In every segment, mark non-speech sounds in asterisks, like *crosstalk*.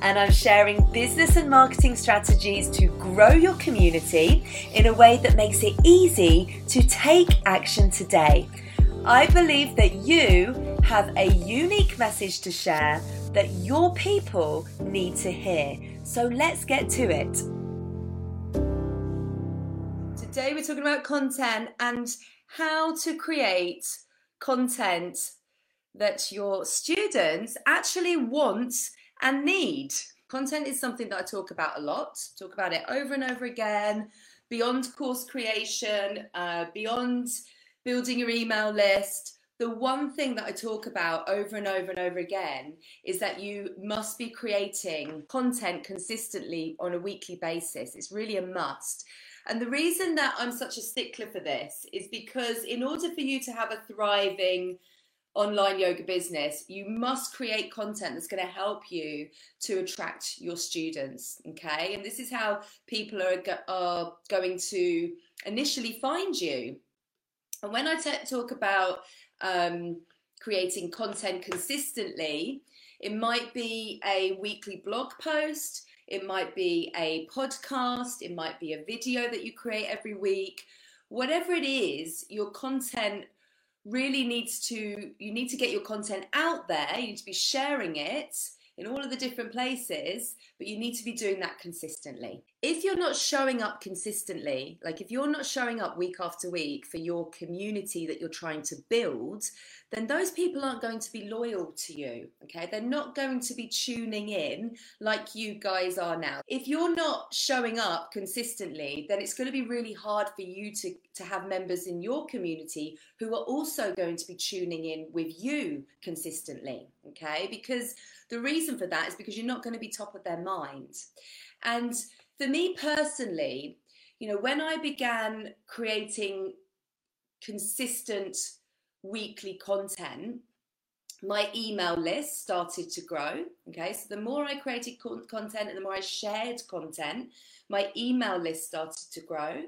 and I'm sharing business and marketing strategies to grow your community in a way that makes it easy to take action today. I believe that you have a unique message to share that your people need to hear. So let's get to it. Today we're talking about content and how to create content that your students actually want and need. Content is something that I talk about a lot, talk about it over and over again, beyond course creation, uh, beyond building your email list. The one thing that I talk about over and over and over again is that you must be creating content consistently on a weekly basis. It's really a must. And the reason that I'm such a stickler for this is because, in order for you to have a thriving online yoga business, you must create content that's going to help you to attract your students. Okay, and this is how people are, are going to initially find you. And when I t- talk about um, creating content consistently, it might be a weekly blog post, it might be a podcast, it might be a video that you create every week. Whatever it is, your content really needs to you need to get your content out there. You need to be sharing it in all of the different places but you need to be doing that consistently. If you're not showing up consistently like if you're not showing up week after week for your community that you're trying to build then those people aren't going to be loyal to you. Okay, they're not going to be tuning in like you guys are now. If you're not showing up consistently, then it's going to be really hard for you to, to have members in your community who are also going to be tuning in with you consistently. Okay, because the reason for that is because you're not going to be top of their mind. And for me personally, you know, when I began creating consistent weekly content, my email list started to grow. Okay, so the more I created content and the more I shared content, my email list started to grow.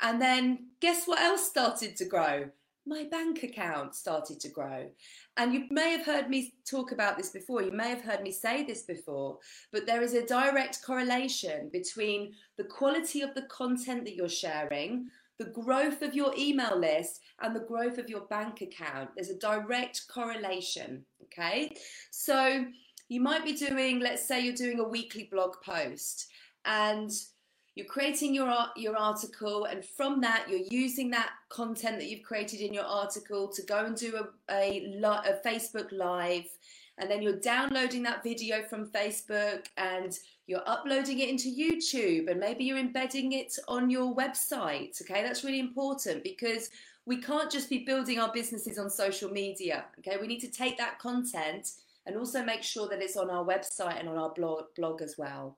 And then guess what else started to grow? My bank account started to grow. And you may have heard me talk about this before, you may have heard me say this before, but there is a direct correlation between the quality of the content that you're sharing, the growth of your email list and the growth of your bank account. There's a direct correlation. Okay. So you might be doing, let's say you're doing a weekly blog post and you're creating your your article and from that you're using that content that you've created in your article to go and do a, a, a facebook live and then you're downloading that video from facebook and you're uploading it into YouTube and maybe you're embedding it on your website. Okay, that's really important because we can't just be building our businesses on social media. Okay, we need to take that content and also make sure that it's on our website and on our blog, blog as well.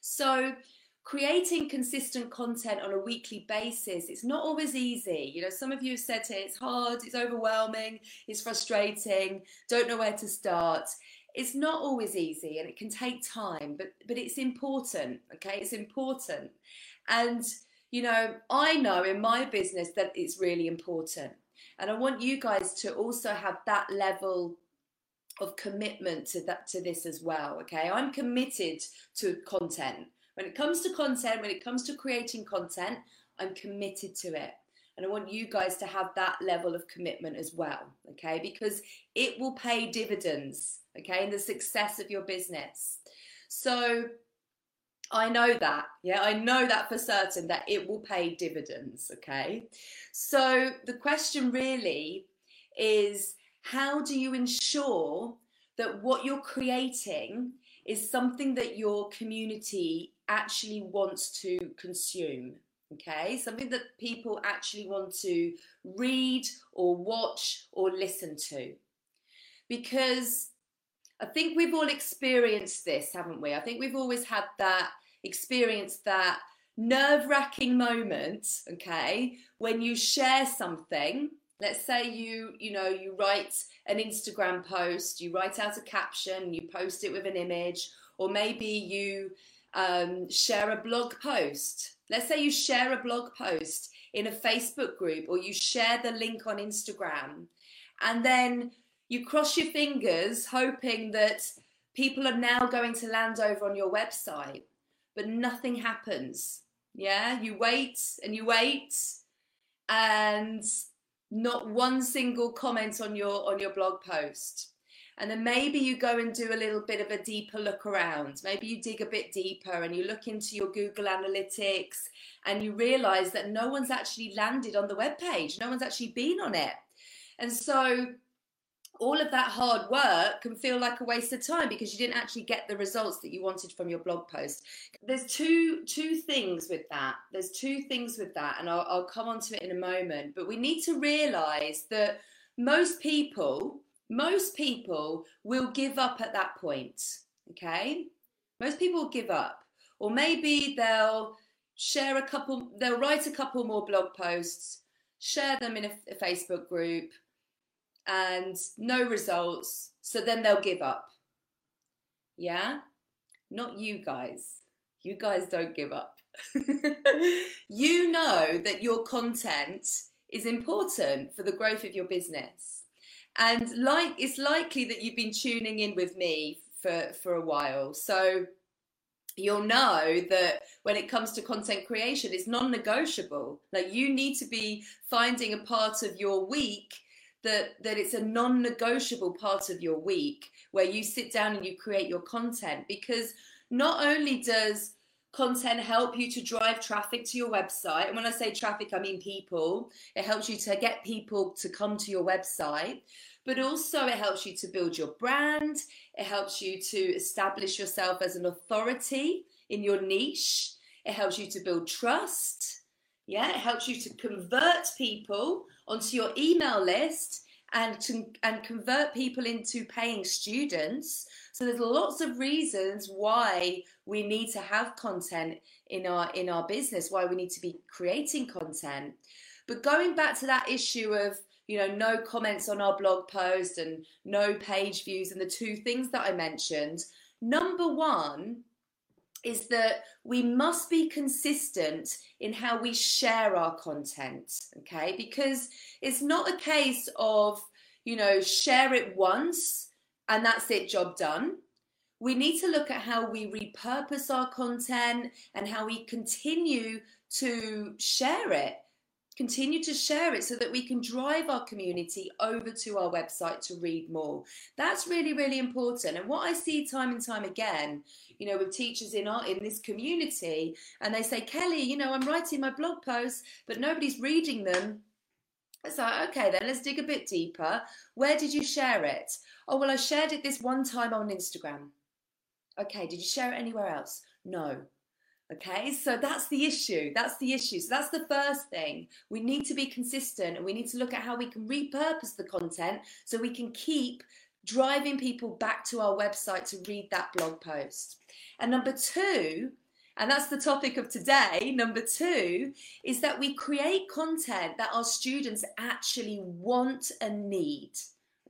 So, creating consistent content on a weekly basis it's not always easy you know some of you have said it, it's hard it's overwhelming it's frustrating don't know where to start it's not always easy and it can take time but but it's important okay? It's important. And you know i know in my business that it's really important. And i want you guys to also have that level of commitment to that to this as well okay? I'm committed to content. When it comes to content when it comes to creating content i'm committed to it and I want you guys to have that level of commitment as well, okay? Because it will pay dividends, okay, in the success of your business. So I know that, yeah, I know that for certain that it will pay dividends, okay? So the question really is how do you ensure that what you're creating is something that your community actually wants to consume? Okay? Something that people actually want to read or watch or listen to. Because i think we've all experienced this haven't we? I think we've always had that experience that nerve wracking moment, okay, when you share something. Let's say you, you know, you write an Instagram post, you write out a caption, you post it with an image, or maybe you um, share a blog post. Let's say you share a blog post in a Facebook group or you share the link on Instagram and then you cross your fingers hoping that people are now going to land over on your website, but nothing happens. Yeah, you wait and you wait and not one single comment on your on your blog post and then maybe you go and do a little bit of a deeper look around. Maybe you dig a bit deeper and you look into your Google Analytics and you realize that no one's actually landed on the web page, no one's actually been on it. And so all of that hard work can feel like a waste of time because you didn't actually get the results that you wanted from your blog post. There's two two things with that. There's two things with that, and I'll, I'll come on to it in a moment. But we need to realize that most people most people will give up at that point. Okay? Most people give up. Or maybe they'll share a couple, they'll write a couple more blog posts, share them in a, a Facebook group, and no results. So then they'll give up. Yeah? Not you guys. You guys don't give up. *laughs* you know that your content is important for the growth of your business and like it's likely that you've been tuning in with me for for a while. So you'll know that when it comes to content creation it's non-negotiable. Like you need to be finding a part of your week that that it's a non-negotiable part of your week where you sit down and you create your content. Because not only does content help you to drive traffic to your website. And when I say traffic, I mean people. It helps you to get people to come to your website, but also it helps you to build your brand. It helps you to establish yourself as an authority in your niche. It helps you to build trust. Yeah, it helps you to convert people onto your email list and to, and convert people into paying students. So there's lots of reasons why we need to have content in our in our business, why we need to be creating content. But going back to that issue of you know no comments on our blog post and no page views and the two things that I mentioned, number 1 is that we must be consistent in how we share our content, okay? Because it's not a case of, you know, share it once and that's it, job done. We need to look at how we repurpose our content and how we continue to share it continue to share it so that we can drive our community over to our website to read more. That's really really important. And what i see time and time again you know with teachers in our in this community and they say kelly you know i'm writing my blog posts but nobody's reading them it's like okay then let's dig a bit deeper where did you share it oh well i shared it this one time on instagram okay did you share it anywhere else no Okay, so that's the issue. That's the issue. So that's the first thing. We need to be consistent and we need to look at how we can repurpose the content so we can keep driving people back to our website to read that blog post. And number two, and that's the topic of today, number two, is that we create content that our students actually want and need.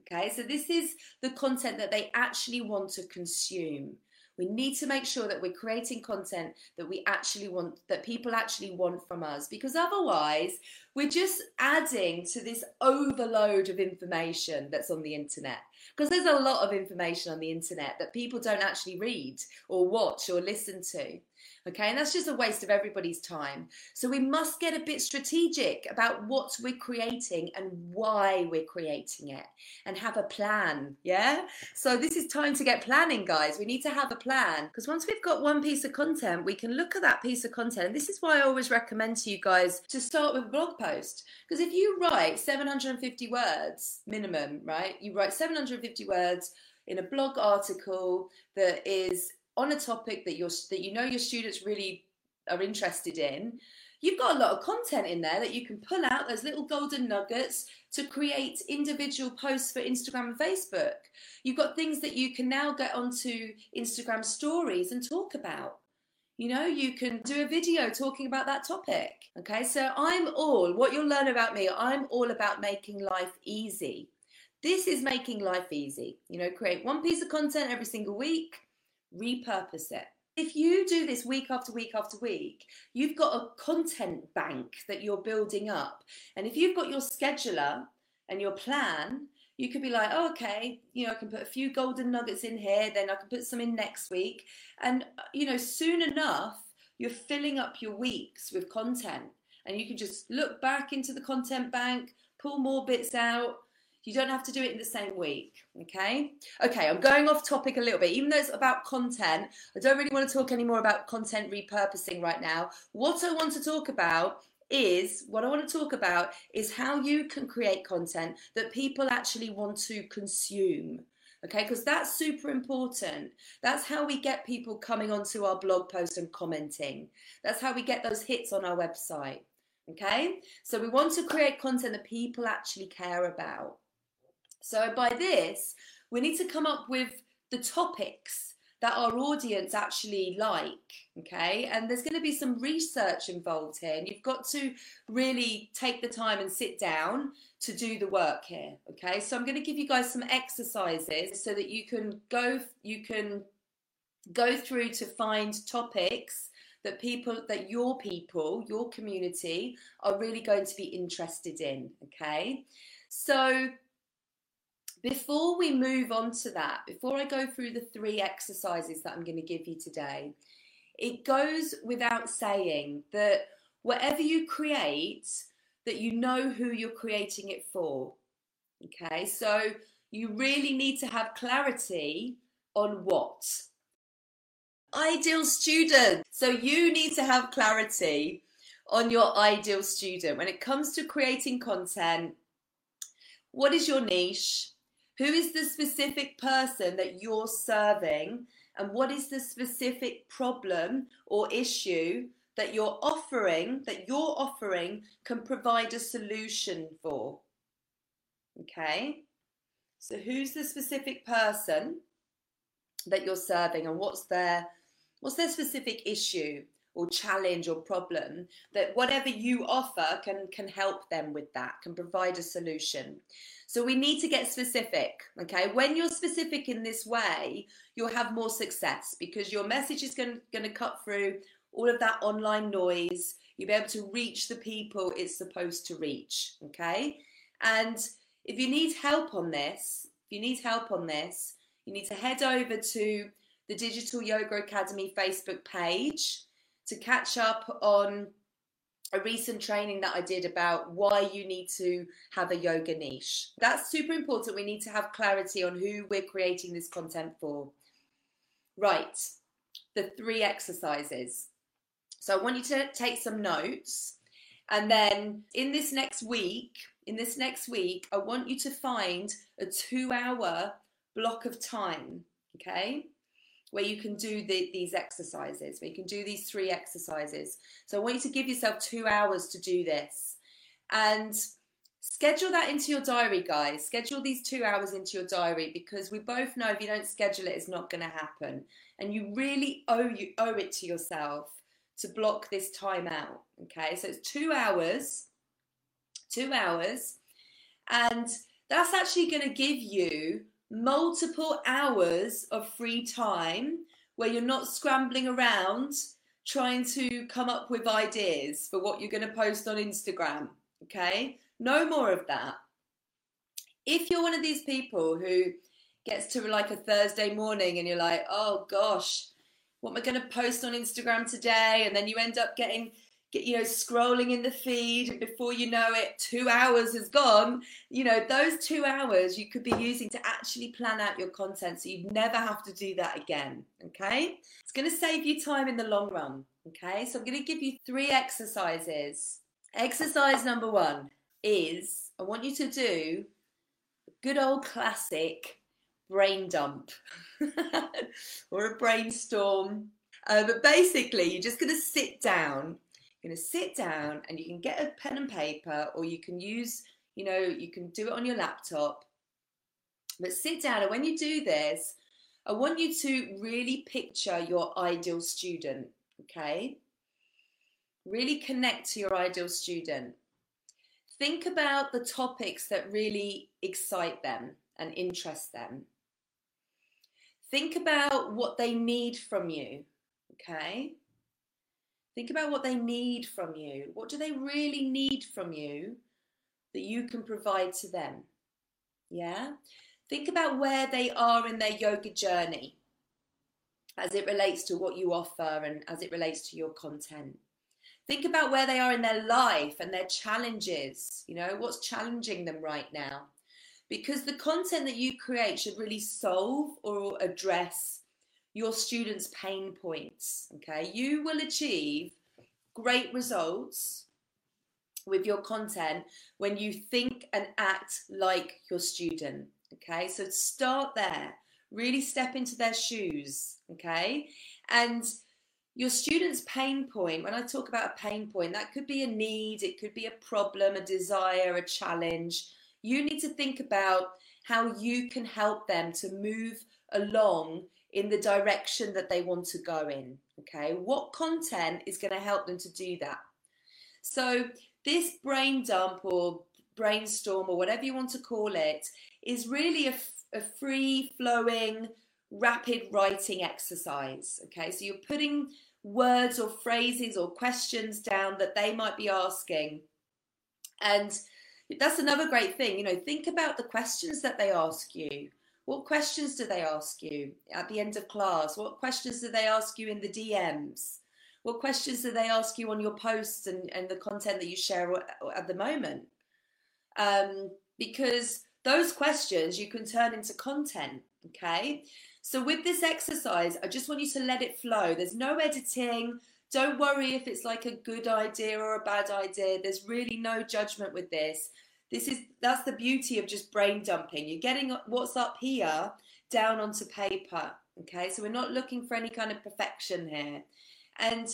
Okay, so this is the content that they actually want to consume. We need to make sure that we're creating content that we actually want, that people actually want from us, because otherwise we're just adding to this overload of information that's on the internet. Because there's a lot of information on the internet that people don't actually read or watch or listen to. Okay, and that's just a waste of everybody's time. So we must get a bit strategic about what we're creating and why we're creating it and have a plan. Yeah, so this is time to get planning, guys. We need to have a plan because once we've got one piece of content, we can look at that piece of content. And this is why I always recommend to you guys to start with a blog post because if you write 750 words minimum, right, you write 750 words in a blog article that is on a topic that you're that you know your students really are interested in you've got a lot of content in there that you can pull out those little golden nuggets to create individual posts for Instagram and Facebook. You've got things that you can now get onto Instagram stories and talk about. you know, you can do a video talking about that topic. Okay, so I'm all, what you'll learn about me, I'm all about making life easy. This is making life easy. You know, create one piece of content every single week, repurpose it. If you do this week after week after week, you've got a content bank that you're building up. And if you've got your scheduler and your plan, you could be like, oh, okay, you know, I can put a few golden nuggets in here, then I can put some in next week. And, you know, soon enough, you're filling up your weeks with content. And you can just look back into the content bank, pull more bits out. You don't have to do it in the same week, okay? Okay, I'm going off topic a little bit. Even though it's about content, I don't really want to talk anymore about content repurposing right now. What I want to talk about is what I want to talk about is how you can create content that people actually want to consume. Okay, because that's super important. That's how we get people coming onto our blog post and commenting. That's how we get those hits on our website. Okay, so we want to create content that people actually care about. So, by this, we need to come up with the topics that our audience actually like okay? And there's going to be some research involved here and you've got to really take the time and sit down to do the work here okay? So i'm going to give you guys some exercises so that you can go you can go through to find topics that people that your people your community are really going to be interested in okay? So before we move on to that, before I go through the three exercises that I'm going to give you today, it goes without saying that whatever you create, that you know who you're creating it for. Okay, so you really need to have clarity on what. Ideal student. So you need to have clarity on your ideal student. When it comes to creating content, what is your niche? Who is the specific person that you're serving? And what is the specific problem or issue that you're offering, that your offering can provide a solution for? Okay. So, who's the specific person that you're serving, and what's their what's their specific issue or challenge or problem that whatever you offer can can help them with that, can provide a solution. So we need to get specific, okay? When you're specific in this way, you'll have more success because your message is going, going to cut through all of that online noise. You'll be able to reach the people it's supposed to reach, okay? And if you need help on this, if you need help on this, you need to head over to the Digital Yoga Academy Facebook page to catch up on a recent training that I did about why you need to have a yoga niche. That's super important. We need to have clarity on who we're creating this content for. Right, the three exercises. So I want you to take some notes. And then in this next week, in this next week, I want you to find a two hour block of time. Okay where you can do the, these exercises, where you can do these three exercises. So I want you to give yourself two hours to do this. And schedule that into your diary, guys. Schedule these two hours into your diary because we both know if you don't schedule it, it's not going to happen. And you really owe you owe it to yourself to block this time out. Okay, so it's two hours, two hours, and that's actually going to give you multiple hours of free time where you're not scrambling around trying to come up with ideas for what you're going to post on Instagram. Okay? No more of that. If you're one of these people who gets to like a Thursday morning and you're like, oh gosh, what am I going to post on Instagram today? And then you end up getting get you know scrolling in the feed before you know it two hours has gone. You know those two hours you could be using to actually plan out your content so you'd never have to do that again okay? It's going to save you time in the long run okay? So i'm going to give you three exercises. Exercise number one is i want you to do a good old classic brain dump *laughs* or a brainstorm. Uh, but basically, you're just going to sit down going to sit down and you can get a pen and paper or you can use, you know, you can do it on your laptop. But sit down and when you do this, I want you to really picture your ideal student. Okay? Really connect to your ideal student. Think about the topics that really excite them and interest them. Think about what they need from you. Okay? Think about what they need from you. What do they really need from you that you can provide to them? Yeah? Think about where they are in their yoga journey as it relates to what you offer and as it relates to your content. Think about where they are in their life and their challenges. You know, what's challenging them right now? Because the content that you create should really solve or address your students' pain points. Okay, you will achieve great results with your content when you think and act like your student. Okay, so start there, really step into their shoes. Okay, and your student's pain point, when I talk about a pain point, that could be a need, it could be a problem, a desire, a challenge. You need to think about how you can help them to move along in the direction that they want to go in. Okay, what content is going to help them to do that? So, this brain dump or brainstorm or whatever you want to call it is really a, free flowing, rapid writing exercise. Okay, so you're putting words or phrases or questions down that they might be asking. And that's another great thing, you know, think about the questions that they ask you. What questions do they ask you at the end of class? What questions do they ask you in the DMs? What questions do they ask you on your posts and, and the content that you share at the moment? Um, because those questions you can turn into content, okay? So with this exercise, I just want you to let it flow. There's no editing. Don't worry if it's like a good idea or a bad idea. There's really no judgment with this. This is that's the beauty of just brain dumping. You're getting what's up here down onto paper. Okay, so we're not looking for any kind of perfection here. And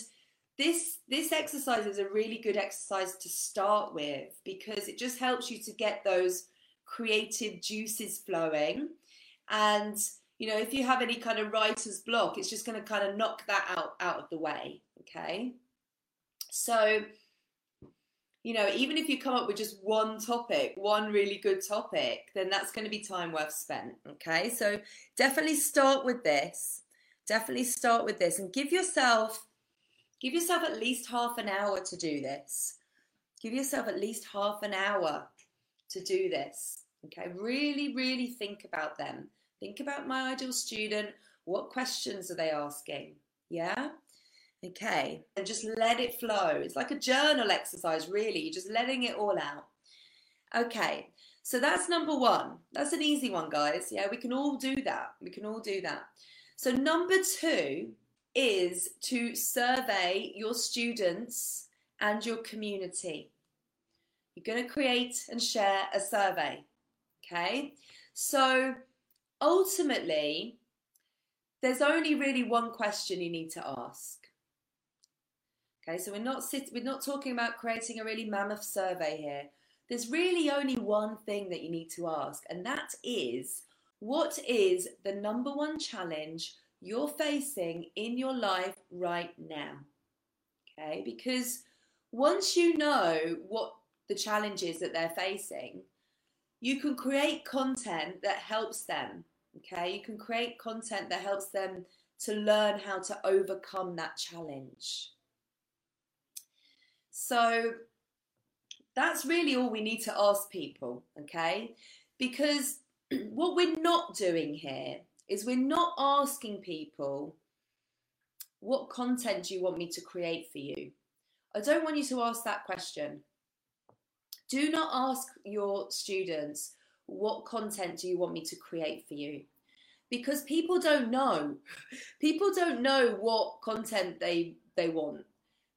this this exercise is a really good exercise to start with because it just helps you to get those creative juices flowing. And you know, if you have any kind of writer's block, it's just going to kind of knock that out out of the way. Okay, so you know, even if you come up with just one topic, one really good topic, then that's going to be time worth spent. Okay, so definitely start with this. Definitely start with this and give yourself give yourself at least half an hour to do this. Give yourself at least half an hour to do this. Okay, really, really think about them. Think about my ideal student. What questions are they asking? Yeah. Okay, and just let it flow. It's like a journal exercise, really. You're just letting it all out. Okay, so that's number one. That's an easy one, guys. Yeah, we can all do that. We can all do that. So, number two is to survey your students and your community. You're going to create and share a survey. Okay, so ultimately, there's only really one question you need to ask. Okay, so we're not sit- we're not talking about creating a really mammoth survey here. There's really only one thing that you need to ask, and that is what is the number one challenge you're facing in your life right now? Okay, because once you know what the challenge is that they're facing, you can create content that helps them. Okay, you can create content that helps them to learn how to overcome that challenge. So that's really all we need to ask people, okay? Because *clears throat* what we're not doing here is we're not asking people, what content do you want me to create for you? I don't want you to ask that question. Do not ask your students, what content do you want me to create for you? Because people don't know. People don't know what content they they want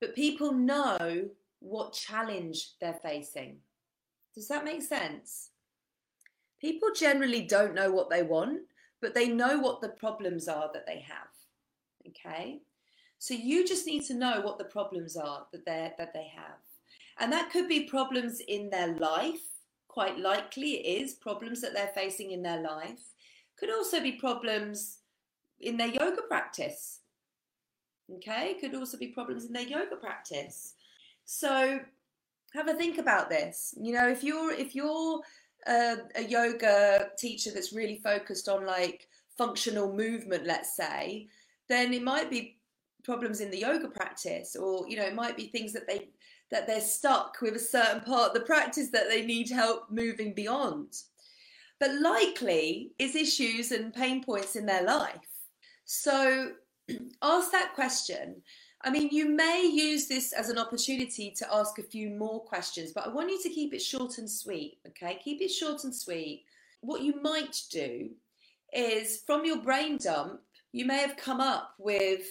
but people know what challenge they're facing. Does that make sense? People generally don't know what they want, but they know what the problems are that they have. Okay? So you just need to know what the problems are that they that they have. And that could be problems in their life, quite likely it is problems that they're facing in their life. Could also be problems in their yoga practice Okay, could also be problems in their yoga practice. So have a think about this. You know, if you're if you're a, a yoga teacher that's really focused on like functional movement, let's say, then it might be problems in the yoga practice, or you know, it might be things that they that they're stuck with a certain part of the practice that they need help moving beyond. But likely is issues and pain points in their life. So *clears throat* ask that question I mean, you may use this as an opportunity to ask a few more questions, but I want you to keep it short and sweet, okay? Keep it short and sweet. What you might do is from your brain dump, you may have come up with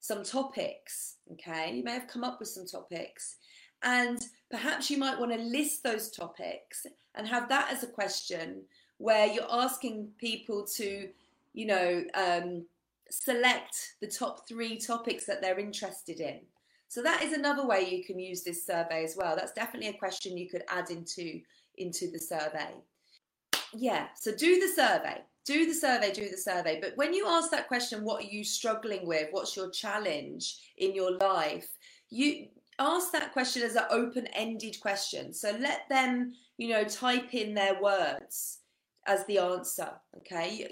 some topics, okay? You may have come up with some topics, and perhaps you might want to list those topics and have that as a question where you're asking people to, you know, um, select the top three topics that they're interested in. So that is another way you can use this survey as well. That's definitely a question you could add into, into the survey. Yeah, so do the survey. Do the survey, do the survey. But when you ask that question, what are you struggling with? What's your challenge in your life? You ask that question as an open-ended question. So let them, you know, type in their words as the answer. Okay, you,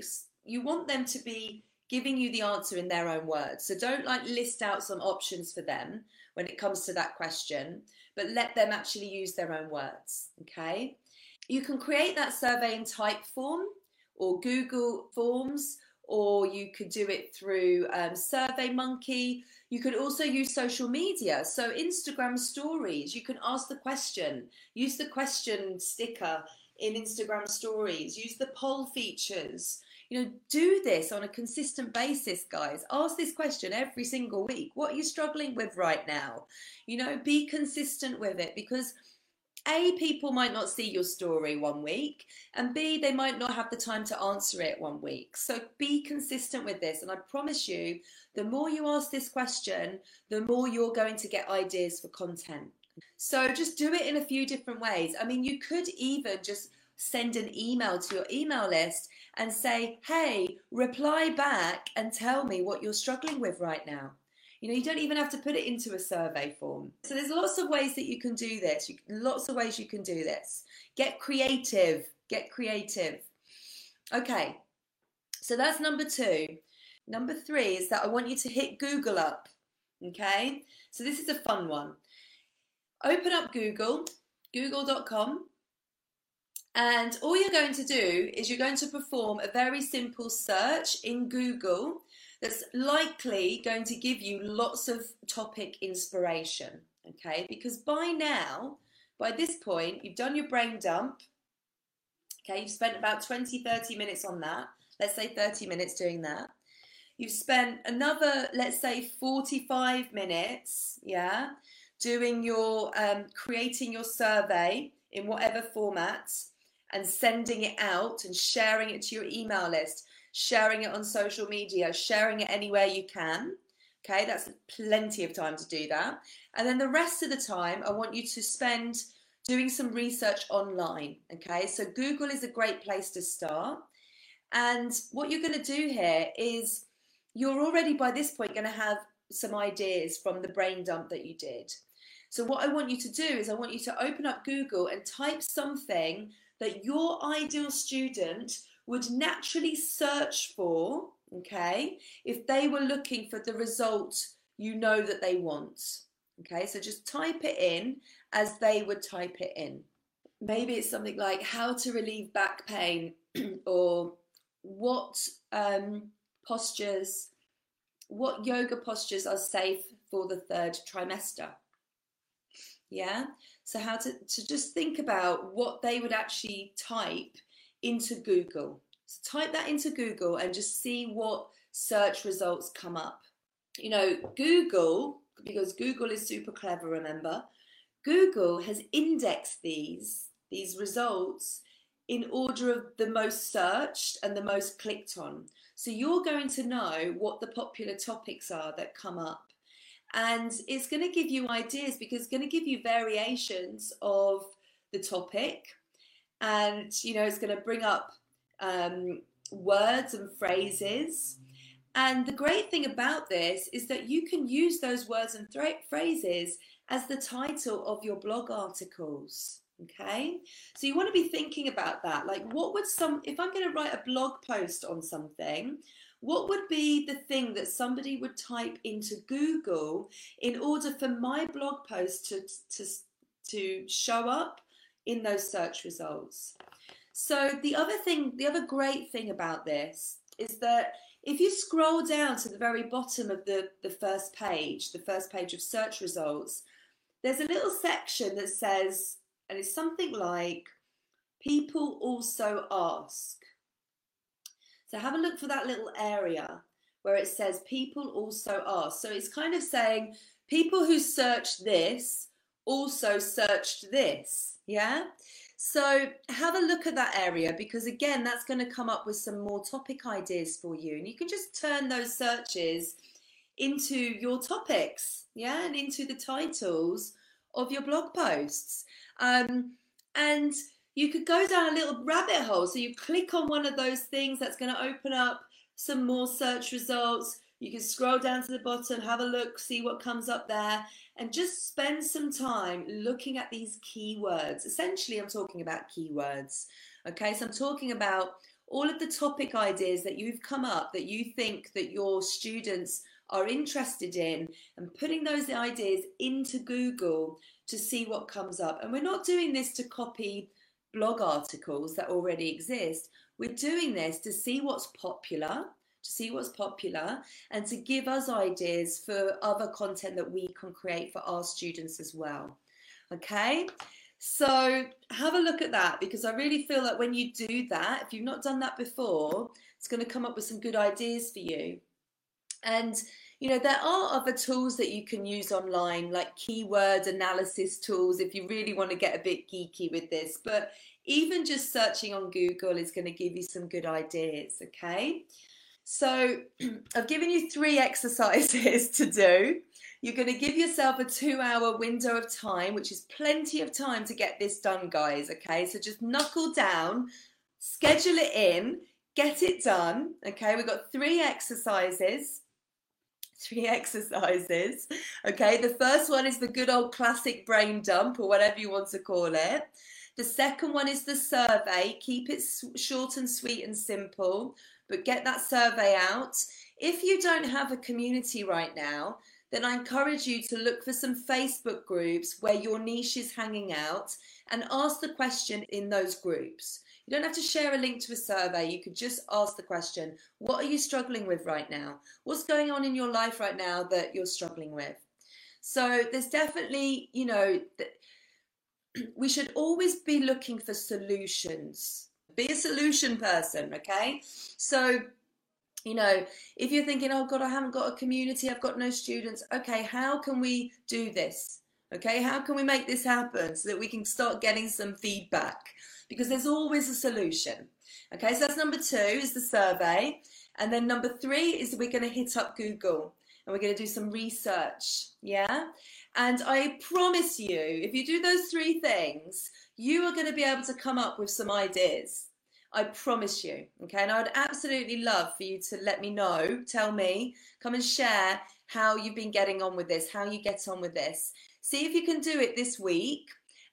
you want them to be giving you the answer in their own words. So don't like list out some options for them when it comes to that question, but let them actually use their own words. Okay. You can create that survey in Typeform or Google Forms, or you could do it through um, SurveyMonkey. You could also use social media. So, Instagram stories, you can ask the question, use the question sticker in Instagram stories, use the poll features. You know, do this on a consistent basis, guys. Ask this question every single week. What are you struggling with right now? You know, be consistent with it because a, people might not see your story one week, and B, they might not have the time to answer it one week. So be consistent with this. And I promise you, the more you ask this question, the more you're going to get ideas for content. So just do it in a few different ways. I mean, you could even just send an email to your email list and say, hey, reply back and tell me what you're struggling with right now. You know, you don't even have to put it into a survey form. So there's lots of ways that you can do this. You, lots of ways you can do this. Get creative. Get creative. Okay, so that's number two. Number three is that I want you to hit Google up. Okay, so this is a fun one. Open up Google, google.com, and all you're going to do is you're going to perform a very simple search in Google that's likely going to give you lots of topic inspiration. Okay, because by now, by this point, you've done your brain dump. Okay, you've spent about 20, 30 minutes on that. Let's say 30 minutes doing that. You've spent another, let's say 45 minutes, yeah, doing your, um, creating your survey in whatever format and sending it out and sharing it to your email list, sharing it on social media, sharing it anywhere you can. Okay, that's plenty of time to do that. And then the rest of the time, I want you to spend doing some research online. Okay, so Google is a great place to start. And what you're going to do here is you're already by this point going to have some ideas from the brain dump that you did. So, what I want you to do is, I want you to open up Google and type something that your ideal student would naturally search for, okay, if they were looking for the result you know that they want. Okay, so just type it in as they would type it in. Maybe it's something like how to relieve back pain *clears throat* or what um, postures, what yoga postures are safe for the third trimester. Yeah, so how to, to just think about what they would actually type into Google. So type that into Google and just see what search results come up. You know, Google, because Google is super clever, remember, Google has indexed these, these results in order of the most searched and the most clicked on. So you're going to know what the popular topics are that come up and it's going to give you ideas because it's going to give you variations of the topic and you know it's going to bring up um, words and phrases And the great thing about this is that you can use those words and th- phrases as the title of your blog articles. Okay, so you want to be thinking about that. Like, what would some, if I'm going to write a blog post on something, what would be the thing that somebody would type into Google in order for my blog post to, to, to show up in those search results? So, the other thing, the other great thing about this is that if you scroll down to the very bottom of the, the first page, the first page of search results, there's a little section that says, and it's something like, people also ask. So have a look for that little area where it says people also ask. So it's kind of saying people who searched this also searched this. Yeah. So have a look at that area because again, that's going to come up with some more topic ideas for you. And you can just turn those searches into your topics, yeah, and into the titles of your blog posts. Um, and you could go down a little rabbit hole. So you click on one of those things that's going to open up some more search results. You can scroll down to the bottom, have a look, see what comes up there, and just spend some time looking at these keywords. Essentially, I'm talking about keywords. Okay, so I'm talking about all of the topic ideas that you've come up that you think that your students are interested in and putting those ideas into Google to see what comes up. And we're not doing this to copy blog articles that already exist. We're doing this to see what's popular, to see what's popular, and to give us ideas for other content that we can create for our students as well. Okay? So have a look at that because I really feel that when you do that, if you've not done that before, it's going to come up with some good ideas for you. And you know, there are other tools that you can use online, like keyword analysis tools, if you really want to get a bit geeky with this. But even just searching on Google is going to give you some good ideas, okay? So *clears throat* I've given you three *laughs* exercises to do. You're going to give yourself a two hour window of time, which is plenty of time to get this done, guys, okay? So just knuckle down, schedule it in, get it done, okay? We've got three exercises three *laughs* exercises. Okay, the first one is the good old classic brain dump or whatever you want to call it. The second one is the survey. Keep it short and sweet and simple, but get that survey out. If you don't have a community right now, then I encourage you to look for some Facebook groups where your niche is hanging out and ask the question in those groups. You don't have to share a link to a survey. You could just ask the question What are you struggling with right now? What's going on in your life right now that you're struggling with? So there's definitely, you know, *clears throat* we should always be looking for solutions. Be a solution person, okay? So, you know, if you're thinking, oh God, I haven't got a community, I've got no students, okay, how can we do this? Okay, how can we make this happen so that we can start getting some feedback? Because there's always a solution. Okay, so that's number two is the survey. And then number three is we're going to hit up Google and we're going to do some research. Yeah. And I promise you, if you do those three things, you are going to be able to come up with some ideas. I promise you. Okay. And I would absolutely love for you to let me know, tell me, come and share how you've been getting on with this, how you get on with this. See if you can do it this week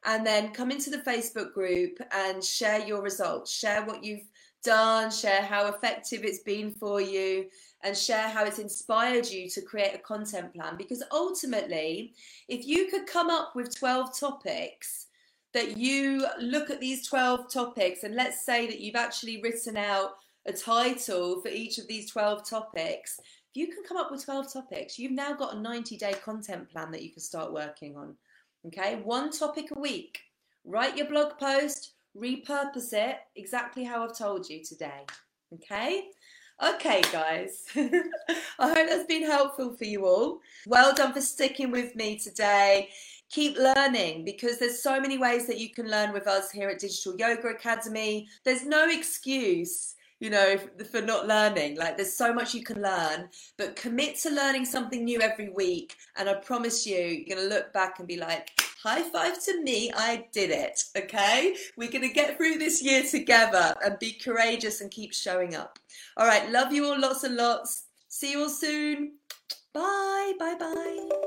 and then come into the Facebook group and share your results, share what you've done, share how effective it's been for you, and share how it's inspired you to create a content plan. Because ultimately, if you could come up with 12 topics that you look at these 12 topics, and let's say that you've actually written out a title for each of these 12 topics. If you can come up with 12 topics, you've now got a 90 day content plan that you can start working on. Okay, one topic a week. Write your blog post, repurpose it exactly how I've told you today. Okay? Okay, guys. *laughs* I hope that's been helpful for you all. Well done for sticking with me today. Keep learning because there's so many ways that you can learn with us here at Digital Yoga Academy. There's no excuse you know, for not learning. Like there's so much you can learn, but commit to learning something new every week. And I promise you, you're going to look back and be like, high five to me, I did it. Okay. We're going to get through this year together and be courageous and keep showing up. All right. Love you all lots and lots. See you all soon. Bye, bye, bye.